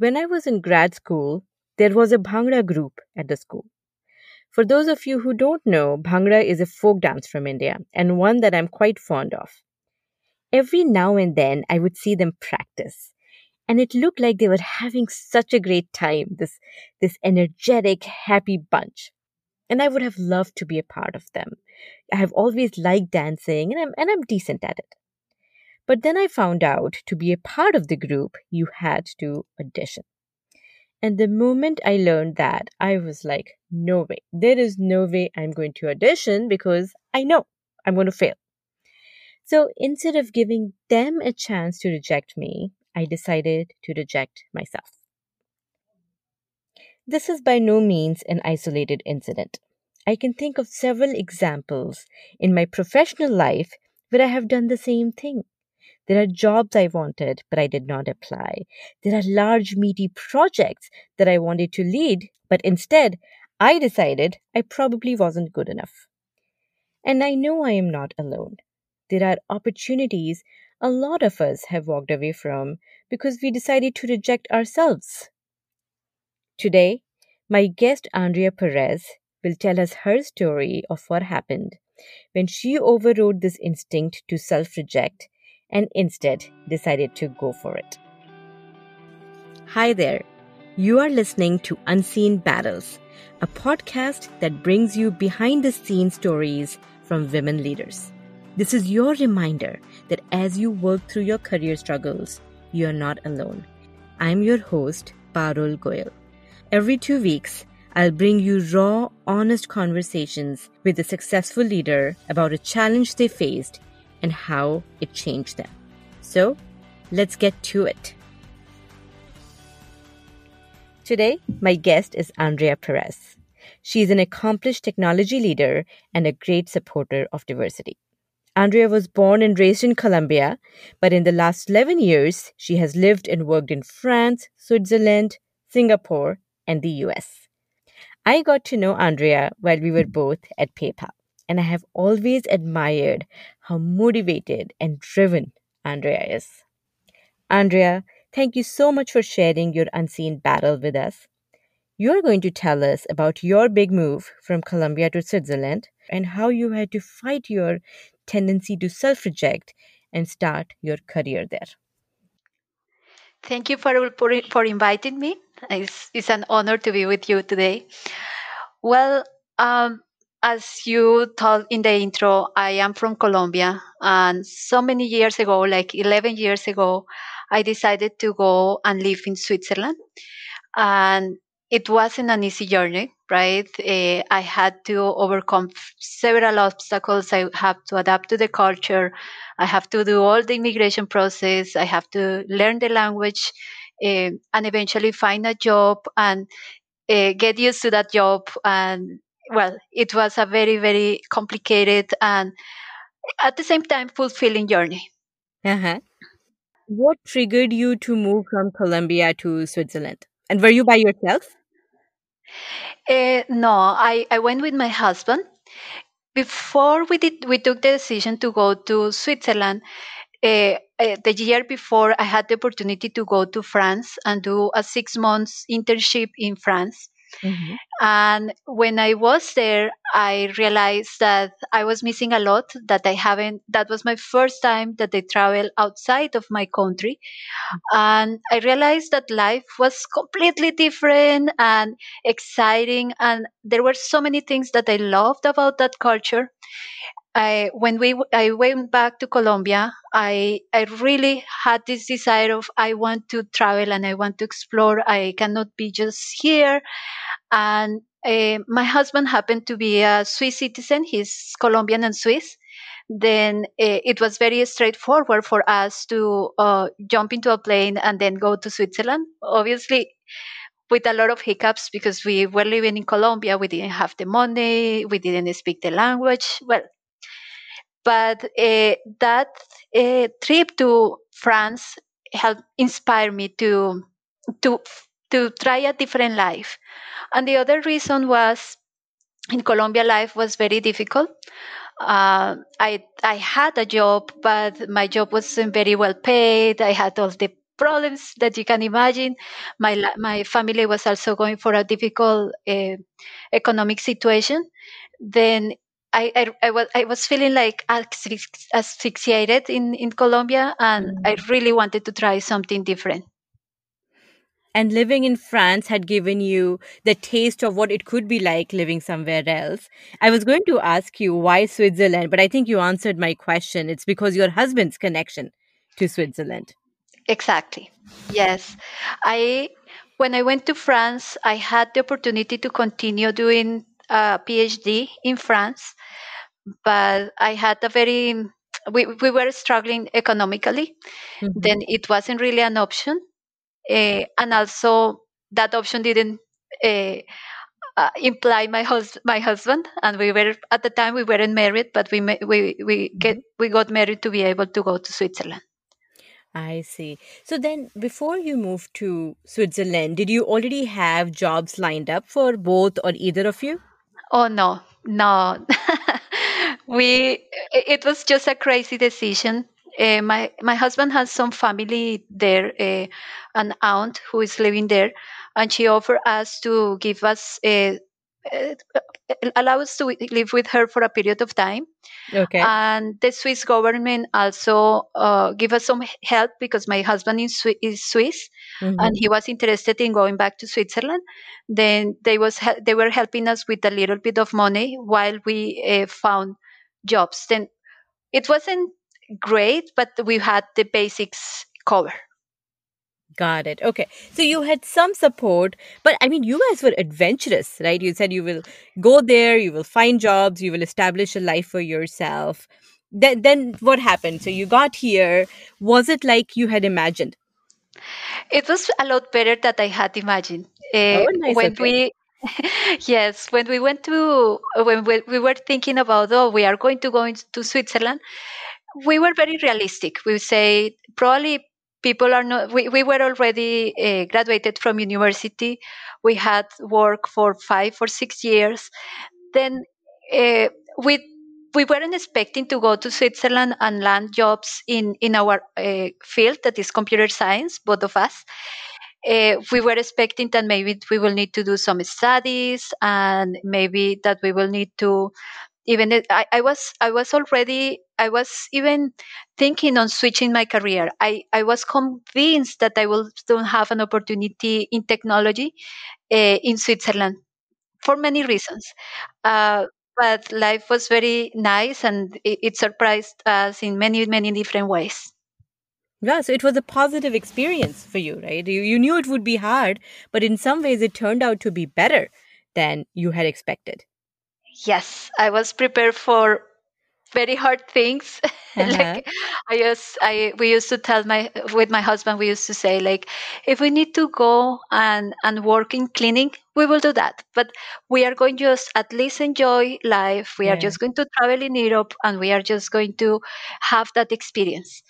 When I was in grad school, there was a Bhangra group at the school. For those of you who don't know, Bhangra is a folk dance from India and one that I'm quite fond of. Every now and then I would see them practice and it looked like they were having such a great time, this, this energetic, happy bunch. And I would have loved to be a part of them. I have always liked dancing and I'm, and I'm decent at it. But then I found out to be a part of the group, you had to audition. And the moment I learned that, I was like, no way. There is no way I'm going to audition because I know I'm going to fail. So instead of giving them a chance to reject me, I decided to reject myself. This is by no means an isolated incident. I can think of several examples in my professional life where I have done the same thing. There are jobs I wanted, but I did not apply. There are large, meaty projects that I wanted to lead, but instead, I decided I probably wasn't good enough. And I know I am not alone. There are opportunities a lot of us have walked away from because we decided to reject ourselves. Today, my guest Andrea Perez will tell us her story of what happened when she overrode this instinct to self reject and instead decided to go for it. Hi there. You are listening to Unseen Battles, a podcast that brings you behind the scenes stories from women leaders. This is your reminder that as you work through your career struggles, you are not alone. I'm your host, Parul Goyal. Every two weeks, I'll bring you raw, honest conversations with a successful leader about a challenge they faced and how it changed them. So, let's get to it. Today, my guest is Andrea Perez. She is an accomplished technology leader and a great supporter of diversity. Andrea was born and raised in Colombia, but in the last 11 years, she has lived and worked in France, Switzerland, Singapore, and the US. I got to know Andrea while we were both at PayPal and I have always admired how motivated and driven Andrea is. Andrea, thank you so much for sharing your unseen battle with us. You're going to tell us about your big move from Colombia to Switzerland and how you had to fight your tendency to self reject and start your career there. Thank you for, for, inviting me. It's, it's an honor to be with you today. Well, um, as you told in the intro, I am from Colombia. And so many years ago, like 11 years ago, I decided to go and live in Switzerland. And it wasn't an easy journey, right? Uh, I had to overcome several obstacles. I have to adapt to the culture. I have to do all the immigration process. I have to learn the language uh, and eventually find a job and uh, get used to that job and well, it was a very, very complicated and at the same time fulfilling journey. Uh-huh. What triggered you to move from Colombia to Switzerland? And were you by yourself? Uh, no, I, I went with my husband. Before we did, we took the decision to go to Switzerland. Uh, uh, the year before, I had the opportunity to go to France and do a six months internship in France. Mm-hmm. And when I was there, I realized that I was missing a lot that I haven't, that was my first time that I traveled outside of my country. And I realized that life was completely different and exciting. And there were so many things that I loved about that culture. I, when we I went back to Colombia, I I really had this desire of I want to travel and I want to explore. I cannot be just here. And uh, my husband happened to be a Swiss citizen. He's Colombian and Swiss. Then uh, it was very straightforward for us to uh, jump into a plane and then go to Switzerland. Obviously, with a lot of hiccups because we were living in Colombia. We didn't have the money. We didn't speak the language. Well, but uh, that trip to France helped inspire me to to to try a different life. And the other reason was in Colombia, life was very difficult. Uh, I I had a job, but my job wasn't very well paid. I had all the problems that you can imagine. My my family was also going for a difficult uh, economic situation. Then I, I, I was I was feeling like asphyx- asphyxiated in in Colombia, and I really wanted to try something different. And living in France had given you the taste of what it could be like living somewhere else. I was going to ask you why Switzerland, but I think you answered my question. It's because your husband's connection to Switzerland. Exactly. Yes. I when I went to France, I had the opportunity to continue doing a PhD in France, but I had a very we, we were struggling economically. Mhm. Then it wasn't really an option. Uh, and also that option didn't uh, uh, imply my hus- my husband and we were at the time we weren't married but we ma- we we get we got married to be able to go to Switzerland. I see. So then, before you moved to Switzerland, did you already have jobs lined up for both or either of you? Oh no, no. we it was just a crazy decision. Uh, my my husband has some family there, uh, an aunt who is living there, and she offered us to give us uh, uh, allow us to live with her for a period of time Okay. and the Swiss government also uh, give us some help because my husband is, is Swiss Mhm. and he was interested in going back to Switzerland. Then they was they were helping us with a little bit of money while we uh, found jobs. Then it wasn't great, but we had the basics covered. Got it. Okay. So you had some support, but I mean, you guys were adventurous, right? You said you will go there, you will find jobs, you will establish a life for yourself. Then, then what happened? So you got here. Was it like you had imagined? It was a lot better than I had imagined. Uh, Oh, nice. when Okay. we yes, when we went to when we, we were thinking about oh we are going to go in- to Switzerland, we were very realistic. We say probably people are not. We, we were already uh, graduated from university. We had work for five or six years. Then uh, we we weren't expecting to go to Switzerland and land jobs in in our uh, field that is computer science. Both of us. Uh, we were expecting that maybe we will need to do some studies and maybe that we will need to even I, I was I was already I was even thinking on switching my career. I, I was convinced that I will still have an opportunity in technology uh, in Switzerland for many reasons. Uh, but life was very nice and it, it surprised us in many many different ways. Yeah, so it was a positive experience for you, right? You, you knew it would be hard, but in some ways it turned out to be better than you had expected. Yes, I was prepared for very hard things. Uh-huh. like I used, I we used to tell my with my husband, we used to say like, if we need to go and and work in cleaning, we will do that. But we are going to just at least enjoy life. We are just going to travel in Europe, and we are just going to have that experience.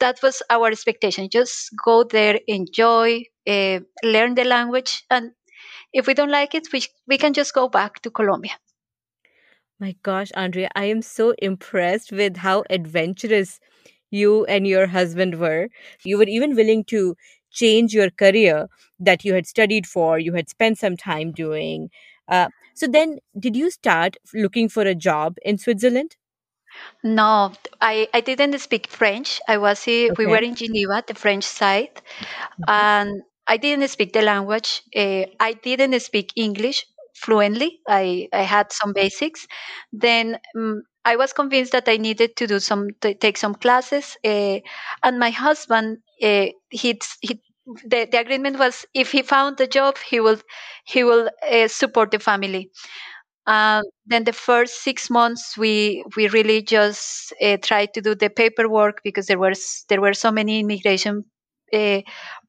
That was our expectation. Just go there, enjoy, uh, learn the language, and if we don't like it, we we can just go back to Colombia. My gosh, Andrea, I am so impressed with how adventurous you and your husband were. You were even willing to change your career that you had studied for, you had spent some time doing. Uh, so then, did you start looking for a job in Switzerland? No, I, I didn't speak French. I was eh, we were in Geneva, the French side, Mhm. and I didn't speak the language. Uh, I didn't speak English fluently. I, I had some basics. Then um, I was convinced that I needed to do some to take some classes. Uh, and my husband, uh, he he the, the agreement was if he found a job, he will he will uh, support the family. Um, then the first six months, we we really just tried to do the paperwork because there was there were so many immigration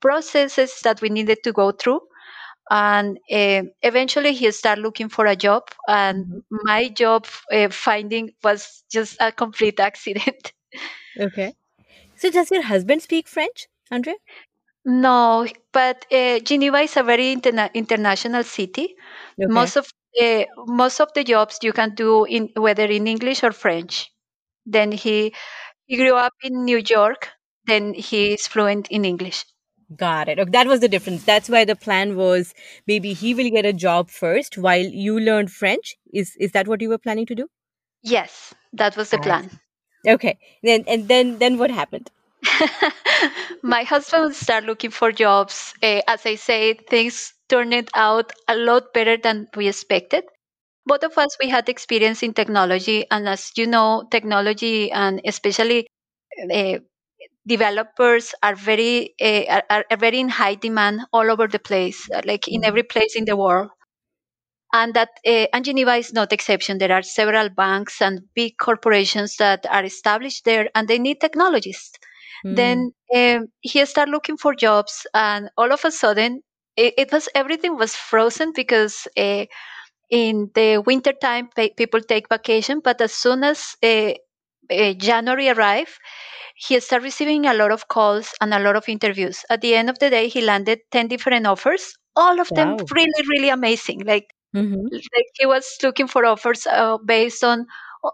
processes that we needed to go through. And uh, eventually, he started looking for a job, and Mhm. my job uh, finding was just a complete accident. Okay. So, does your husband speak French, Andrea? no, but uh, Geneva is a very interna- international city. Okay. Most of uh, most of the jobs you can do in whether in English or French. Then he he grew up in New York. Then he is fluent in English. Got it. Okay, that was the difference. That's why the plan was maybe he will get a job first while you learned French. Is is that what you were planning to do? Yes, that was the plan. Okay. Then and then then what happened? my husband started looking for jobs. Uh, as I said, things turned out a lot better than we expected. Both of us, we had experience in technology, and as you know, technology and especially uh, developers are very uh, are, are, very in high demand all over the place, like in every place in the world. And that uh, and Geneva is not exception. There are several banks and big corporations that are established there, and they need technologists. Mm. Then um, he started looking for jobs, and all of a sudden, it, it was everything was frozen because uh, in the winter time people take vacation. But as soon as uh, January arrived, he started receiving a lot of calls and a lot of interviews. At the end of the day, he landed ten different offers, all of wow. them really, really amazing. Like, mm-hmm. like he was looking for offers uh, based on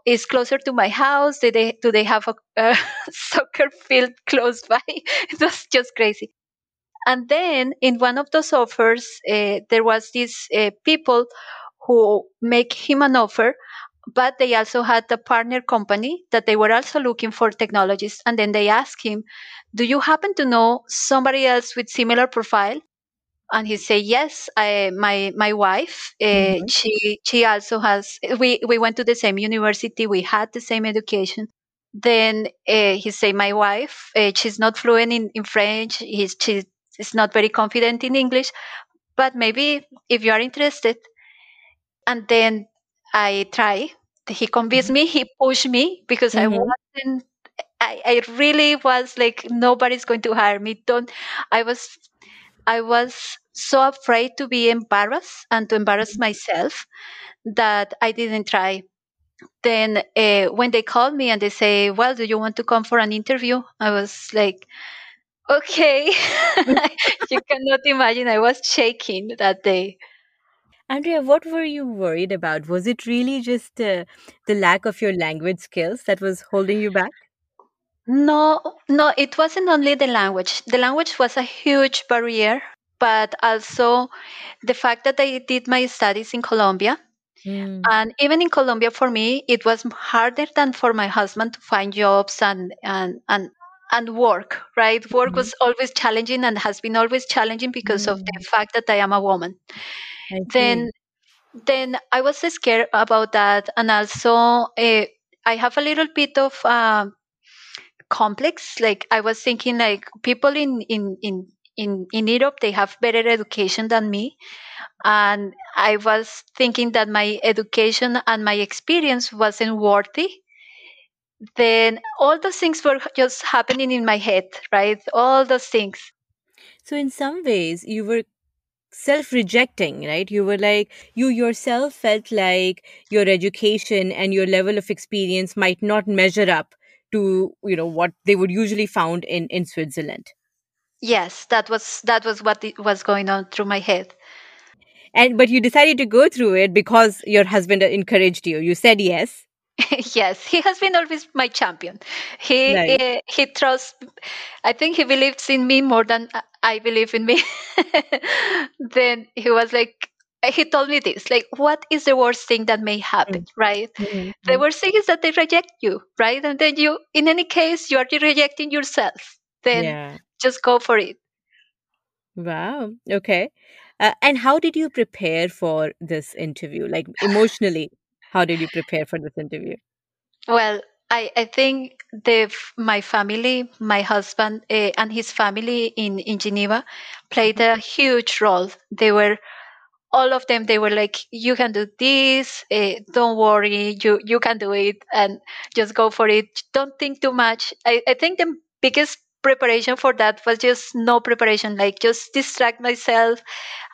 is closer to my house? Do they do they have a, a soccer field close by? it was just crazy. And then in one of those offers, uh, there was these uh, people who make him an offer, but they also had a partner company that they were also looking for technologists. And then they asked him, "Do you happen to know somebody else with similar profile?" and he said yes I, my my wife uh, mm-hmm. she she also has we we went to the same university we had the same education then uh, he said my wife uh, she's not fluent in, in french he's she's not very confident in english but maybe if you are interested and then i try he convinced mm-hmm. me he pushed me because mm-hmm. i wasn't I, I really was like nobody's going to hire me don't i was I was so afraid to be embarrassed and to embarrass mm-hmm. myself that I didn't try. Then uh, when they called me and they say, "Well, do you want to come for an interview?" I was like, "Okay." you cannot imagine. I was shaking that day. Andrea, what were you worried about? Was it really just uh, the lack of your language skills that was holding you back? No, no, it wasn't only the language. The language was a huge barrier, but also the fact that I did my studies in Colombia. Mm. And even in Colombia, for me, it was harder than for my husband to find jobs and and and and work. Right, work mm. was always challenging and has been always challenging because mm. of the fact that I am a woman. Then, then I was scared about that, and also uh, I have a little bit of. Uh, complex like i was thinking like people in in in in, in Europe, they have better education than me. And I was thinking that my education and my experience wasn't worthy. Then all those things were just happening in my head, right? All those things. So, in some ways, you were self rejecting, right? You were like, you yourself felt like your education and your level of experience might not measure up to you know what they would usually found in in Switzerland. Yes, that was that was what was going on through my head. And but you decided to go through it because your husband encouraged you. You said yes. yes, he has been always my champion. He nice. he, he trusts. I think he believes in me more than I believe in me. then he was like, he told me this like what is the worst thing that may happen mm-hmm. right mm-hmm. the worst thing is that they reject you right and then you in any case you are rejecting yourself then yeah. just go for it wow okay uh, and how did you prepare for this interview like emotionally how did you prepare for this interview well I, I think the my family, my husband uh, and his family in, in Geneva played mm-hmm. a huge role. They were all of them they were like you can do this uh, don't worry you you can do it and just go for it don't think too much I, I think the biggest preparation for that was just no preparation like just distract myself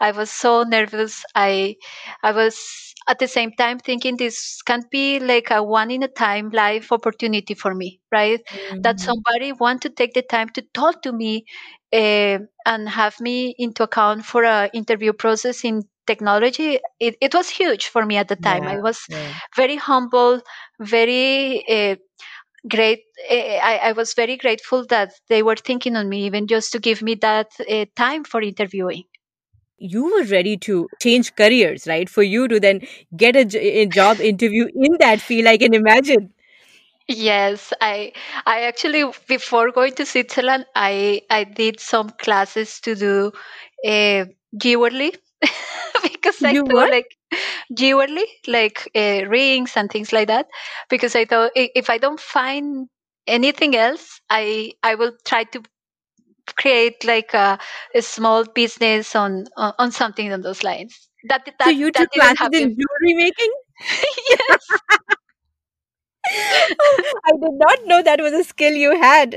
i was so nervous i i was at the same time thinking this can be like a one in a time life opportunity for me right mm-hmm. that somebody want to take the time to talk to me uh, and have me into account for a interview process in technology it, it was huge for me at the time yeah, i was yeah. very humble very uh, great. eh, I, I was very grateful that they were thinking on me, even just to give me that uh, time for interviewing. You were ready to change careers, right? For you to then get a job interview in that field, I can imagine. Yes, I I actually before going to Switzerland, I I did some classes to do uh, jewelry because I You thought what? like jewelry, like uh, rings and things like that, because I thought if I don't find anything else, I I will try to create like a, a small business on, on on something on those lines. That So that you that took classes in jewelry making? yes. I did not know that was a skill you had.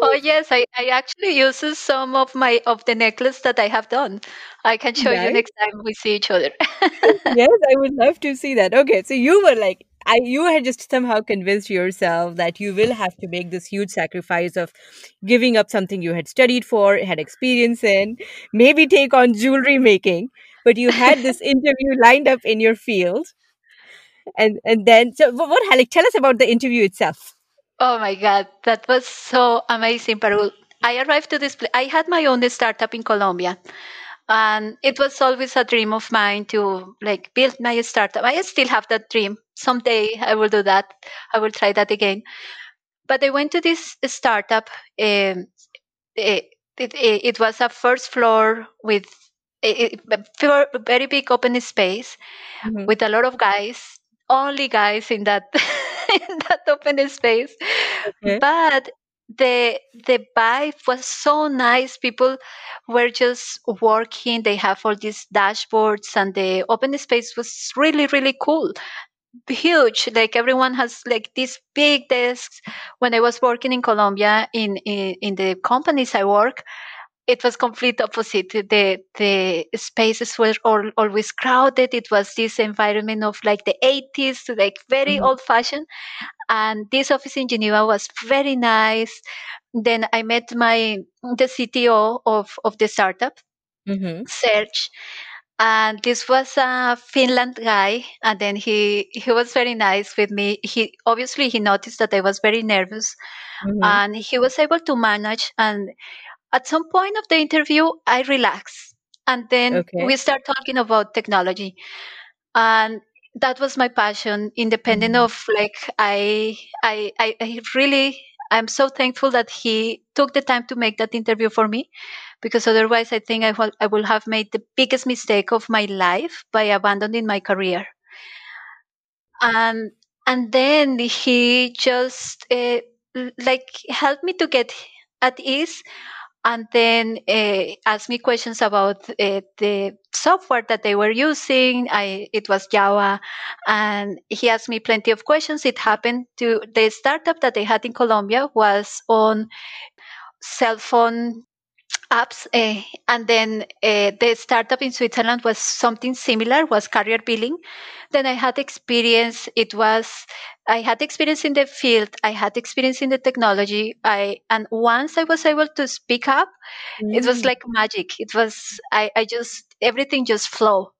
Oh yes, I, I actually uses some of my of the necklace that I have done. I can show you next time we see each other. Yes, I would love to see that. Okay, so you were like, I you had just somehow convinced yourself that you will have to make this huge sacrifice of giving up something you had studied for, had experience in, maybe take on jewelry making, but you had this interview lined up in your field, and and then so what? Like, tell us about the interview itself. Oh my God, that was so amazing, Parul. I arrived to this place. I had my own startup in Colombia, and it was always a dream of mine to like build my startup. I still have that dream. Someday I will do that. I will try that again. But I went to this startup. Um, it, it, it was a first floor with a a very big open space Mhm. with a lot of guys, only guys in that in that open space. Okay. But the the vibe was so nice. People were just working. They have all these dashboards, and the open space was really really cool, huge. Like everyone has like these big desks. When I was working in Colombia, in in, in the companies I work, it was complete opposite the the spaces were all, always crowded. It was this environment of like the 80s like very Mhm. old fashioned. And this office in geneva was very nice. Then i met my the cto of of the startup Mhm. serge. And this was a finland guy. And then he he was very nice with me. He obviously he noticed that i was very nervous. Mhm. and he was able to manage. And at some point of the interview i relax. and then Okay. we start talking about technology and that was my passion independent Mhm. of like i i i, I really i'm so thankful that he took the time to make that interview for me because otherwise i think i will, I will have made the biggest mistake of my life by abandoning my career and and then he just uh, like helped me to get at ease and then uh, asked me questions about uh, the software that they were using. I it was Java, and he asked me plenty of questions. It happened to the startup that they had in Colombia was on cell phone apps, uh, and then uh, the startup in Switzerland was something similar, was carrier billing. Then I had experience. It was I had experience in the field. I had experience in the technology. I and once I was able to speak up it was Mm. like magic it was i i just everything just flow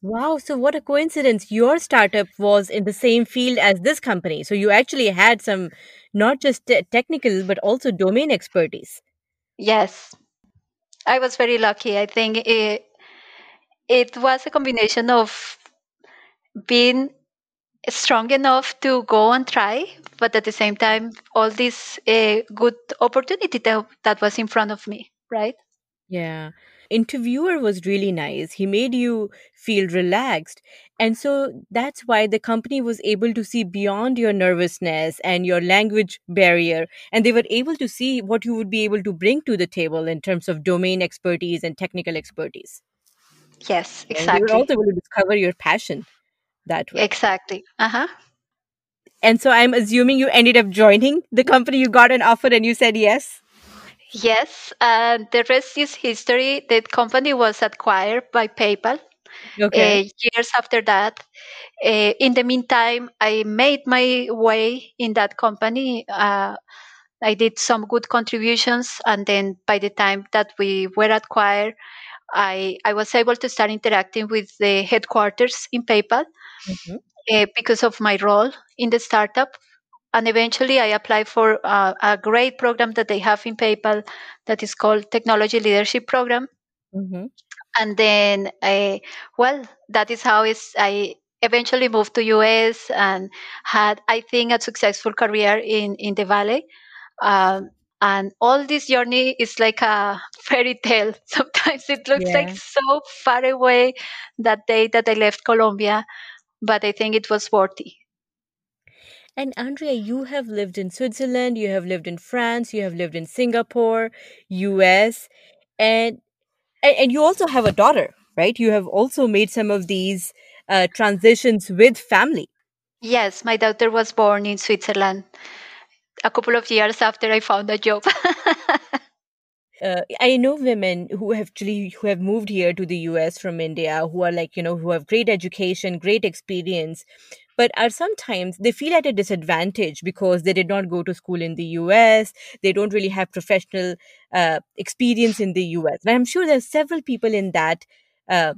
Wow, so what a coincidence. Your startup was in the same field as this company. So you actually had some not just te- technical, but also domain expertise. Yes i was very lucky i think it it was a combination of being strong enough to go and try but at the same time all this uh, good opportunity that, that was in front of me right Yeah. Interviewer was really nice. He made you feel relaxed. And so that's why the company was able to see beyond your nervousness and your language barrier. And they were able to see what you would be able to bring to the table in terms of domain expertise and technical expertise. yes And they were also able to discover your passion that way. exactly uh-huh And so I'm assuming you ended up joining the company. You got an offer and you said yes. yes and the rest is history the company was acquired by paypal Okay. uh, years after that Uh, in the meantime, I made my way in that company. Uh, I did some good contributions, and then by the time that we were acquired, I, I was able to start interacting with the headquarters in PayPal Mhm. uh, because of my role in the startup. and eventually I applied for uh, a great program that they have in PayPal that is called Technology Leadership Program. Mm-hmm. And then, I, well, that is how is I eventually moved to US and had, I think, a successful career in in the Valley. Um, and all this journey is like a fairy tale. Sometimes it looks Yeah. like so far away that day that I left Colombia, but I think it was worthy. And Andrea, you have lived in Switzerland, you have lived in France, you have lived in Singapore, US, and and, and you also have a daughter, right? You have also made some of these uh, transitions with family. Yes, my daughter was born in Switzerland a couple of years after I found a job. uh, I know women who have actually who have moved here to the US from India who are like you know who have great education, great experience, but are sometimes they feel at a disadvantage because they did not go to school in the US. They don't really have professional uh, experience in the US. And I'm sure there's several people in that uh,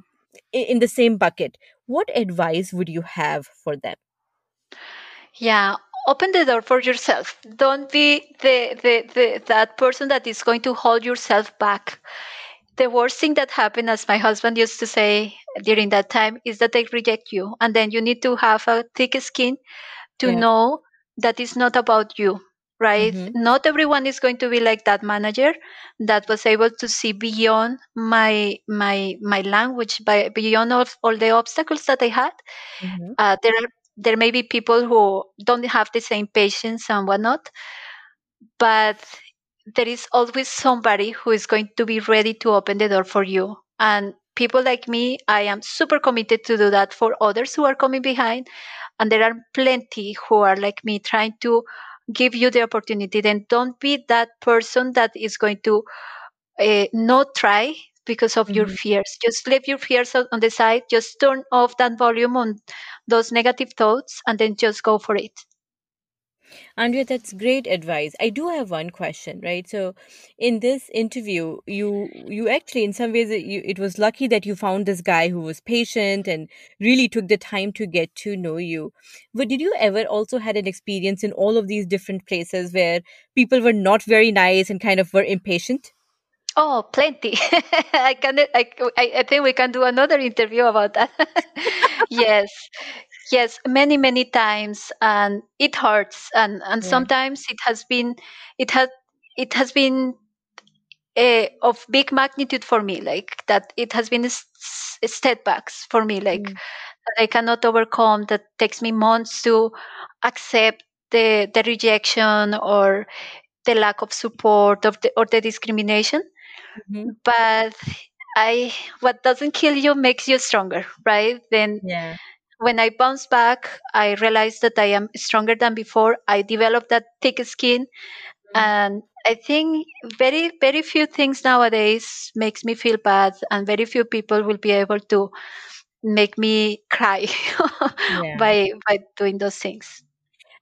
in the same bucket. What advice would you have for them? yeah, open the door for yourself. Don't be the, the, the that person that is going to hold yourself back. The worst thing that happened, as my husband used to say during that time, is that they reject you, and then you need to have a thick skin to Yeah. know that it's not about you. Right? Mhm. Not everyone is going to be like that manager that was able to see beyond my my my language, by beyond all, all the obstacles that I had. Mhm. Uh, there are there may be people who don't have the same patience and whatnot, but there is always somebody who is going to be ready to open the door for you. And people like me, I am super committed to do that for others who are coming behind. And there are plenty who are like me trying to give you the opportunity. Then don't be that person that is going to uh, not try because of your Mhm. fears. Just leave your fears on the side. Just turn off that volume on those negative thoughts and then just go for it. Andrea, that's great advice. I do have one question, right? So, in this interview, you you actually, in some ways, it, you, it was lucky that you found this guy who was patient and really took the time to get to know you. But did you ever also had an experience in all of these different places where people were not very nice and kind of were impatient? Oh, plenty. I can. I, I I think we can do another interview about that. yes, yes, many many times, and it hurts, and and Yeah. sometimes it has been, it has it has been uh, of big magnitude for me, like that. It has been setbacks for me, like Mm. that I cannot overcome. That takes me months to accept the the rejection or the lack of support of the or the discrimination Mhm. but I what doesn't kill you makes you stronger, right? Then Yeah. When I bounce back, I realize that I am stronger than before. I develop that thick skin, Mm. and I think very very few things nowadays makes me feel bad, and very few people will be able to make me cry Yeah. by by doing those things.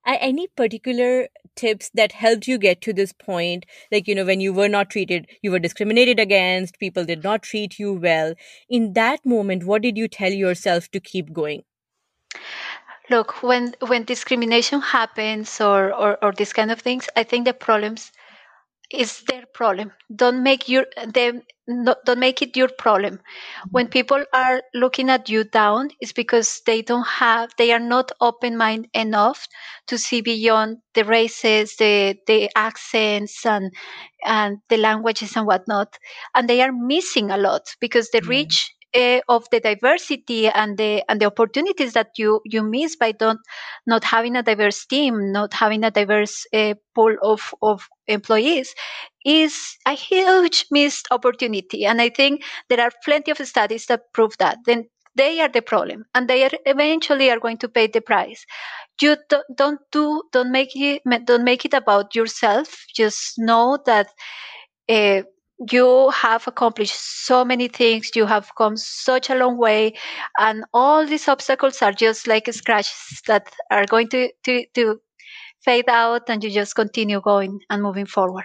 Any particular tips that helped you get to this point like you know when you were not treated you were discriminated against people did not treat you well in that moment what did you tell yourself to keep going Look, when when discrimination happens or or, or these kind of things, I think the problems is their problem. Don't make your them no, don't make it your problem. When people are looking at you down, it's because they don't have they are not open mind enough to see beyond the races, the the accents and and the languages and whatnot, and they are missing a lot because the mm. Yeah. Uh, of the diversity and the and the opportunities that you you miss by don't not having a diverse team, not having a diverse uh, pool of of employees is a huge missed opportunity. And I think there are plenty of studies that prove that. Then they are the problem, and they are eventually are going to pay the price. You don't, don't do don't make it don't make it about yourself. Just know that uh, you have accomplished so many things. You have come such a long way, and all these obstacles are just like scratches that are going to to to fade out, and you just continue going and moving forward.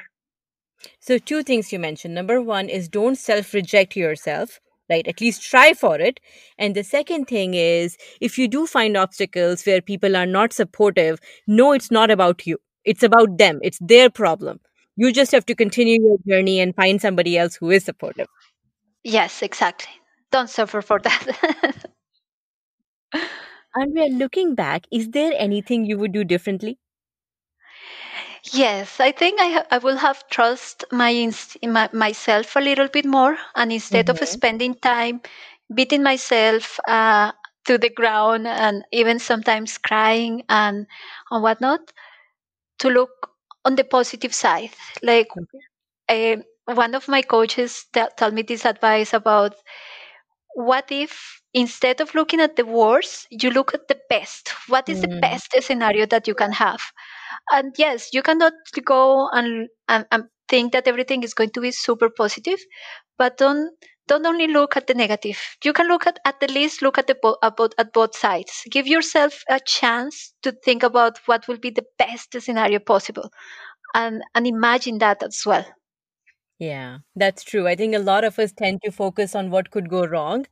so two things you mentioned number one is don't self reject yourself right? At least try for it. And the second thing is if you do find obstacles where people are not supportive, no, it's not about you. It's about them. It's their problem. You just have to continue your journey and find somebody else who is supportive. Yes, exactly. Don't suffer for that. Andrea, looking back, is there anything you would do differently? Yes, I think I ha- I will have trust my, inst- my myself a little bit more, and instead of Mm-hmm. spending time beating myself uh, to the ground and even sometimes crying and and whatnot, to look on the positive side. Like Okay. uh, one of my coaches t- told me this advice about what if instead of looking at the worst, you look at the best? What is the Mm, best scenario that you can have? And yes, you cannot go and, and, and think that everything is going to be super positive, but don't don't only look at the negative. You can look at at the least look at the bo- about at both sides. Give yourself a chance to think about what will be the best scenario possible, and and imagine that as well. Yeah, that's true. I think a lot of us tend to focus on what could go wrong,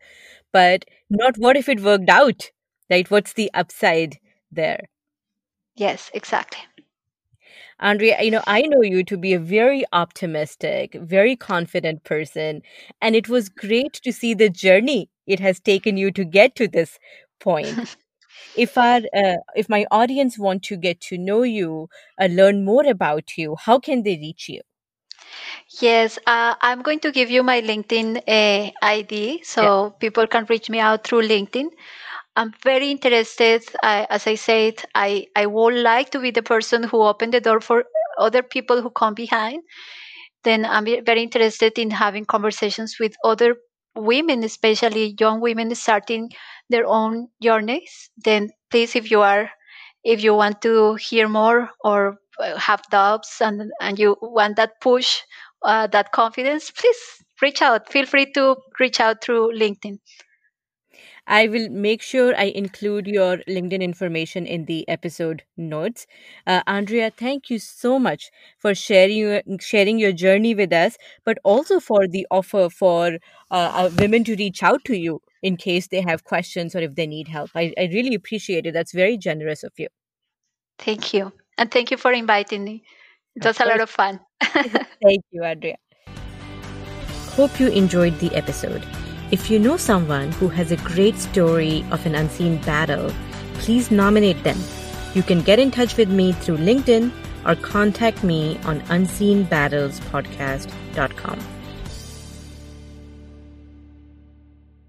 but not what if it worked out, right? What's the upside there? Yes, exactly. Andrea, you know, I know you to be a very optimistic, very confident person, and it was great to see the journey it has taken you to get to this point. If our, uh, if my audience want to get to know you, uh, learn more about you, how can they reach you? Yes, uh, I'm going to give you my LinkedIn uh, ID Yeah. so people can reach me out through LinkedIn. I'm very interested. I, as I said, I, I would like to be the person who opened the door for other people who come behind. Then I'm very interested in having conversations with other women, especially young women starting their own journeys. Then please, if you are, if you want to hear more or uh, have doubts and, and you want that push, uh, that confidence, please reach out. Feel free to reach out through LinkedIn. I will make sure I include your LinkedIn information in the episode notes. Uh, Andrea, thank you so much for sharing your, sharing your journey with us, but also for the offer for uh, uh, women to reach out to you in case they have questions or if they need help. I, I really appreciate it. That's very generous of you. Thank you. And thank you for inviting me. It was a lot of fun. Thank you, Andrea. Hope you enjoyed the episode. If you know someone who has a great story of an unseen battle, please nominate them. You can get in touch with me through LinkedIn or contact me on unseenbattlespodcast.com.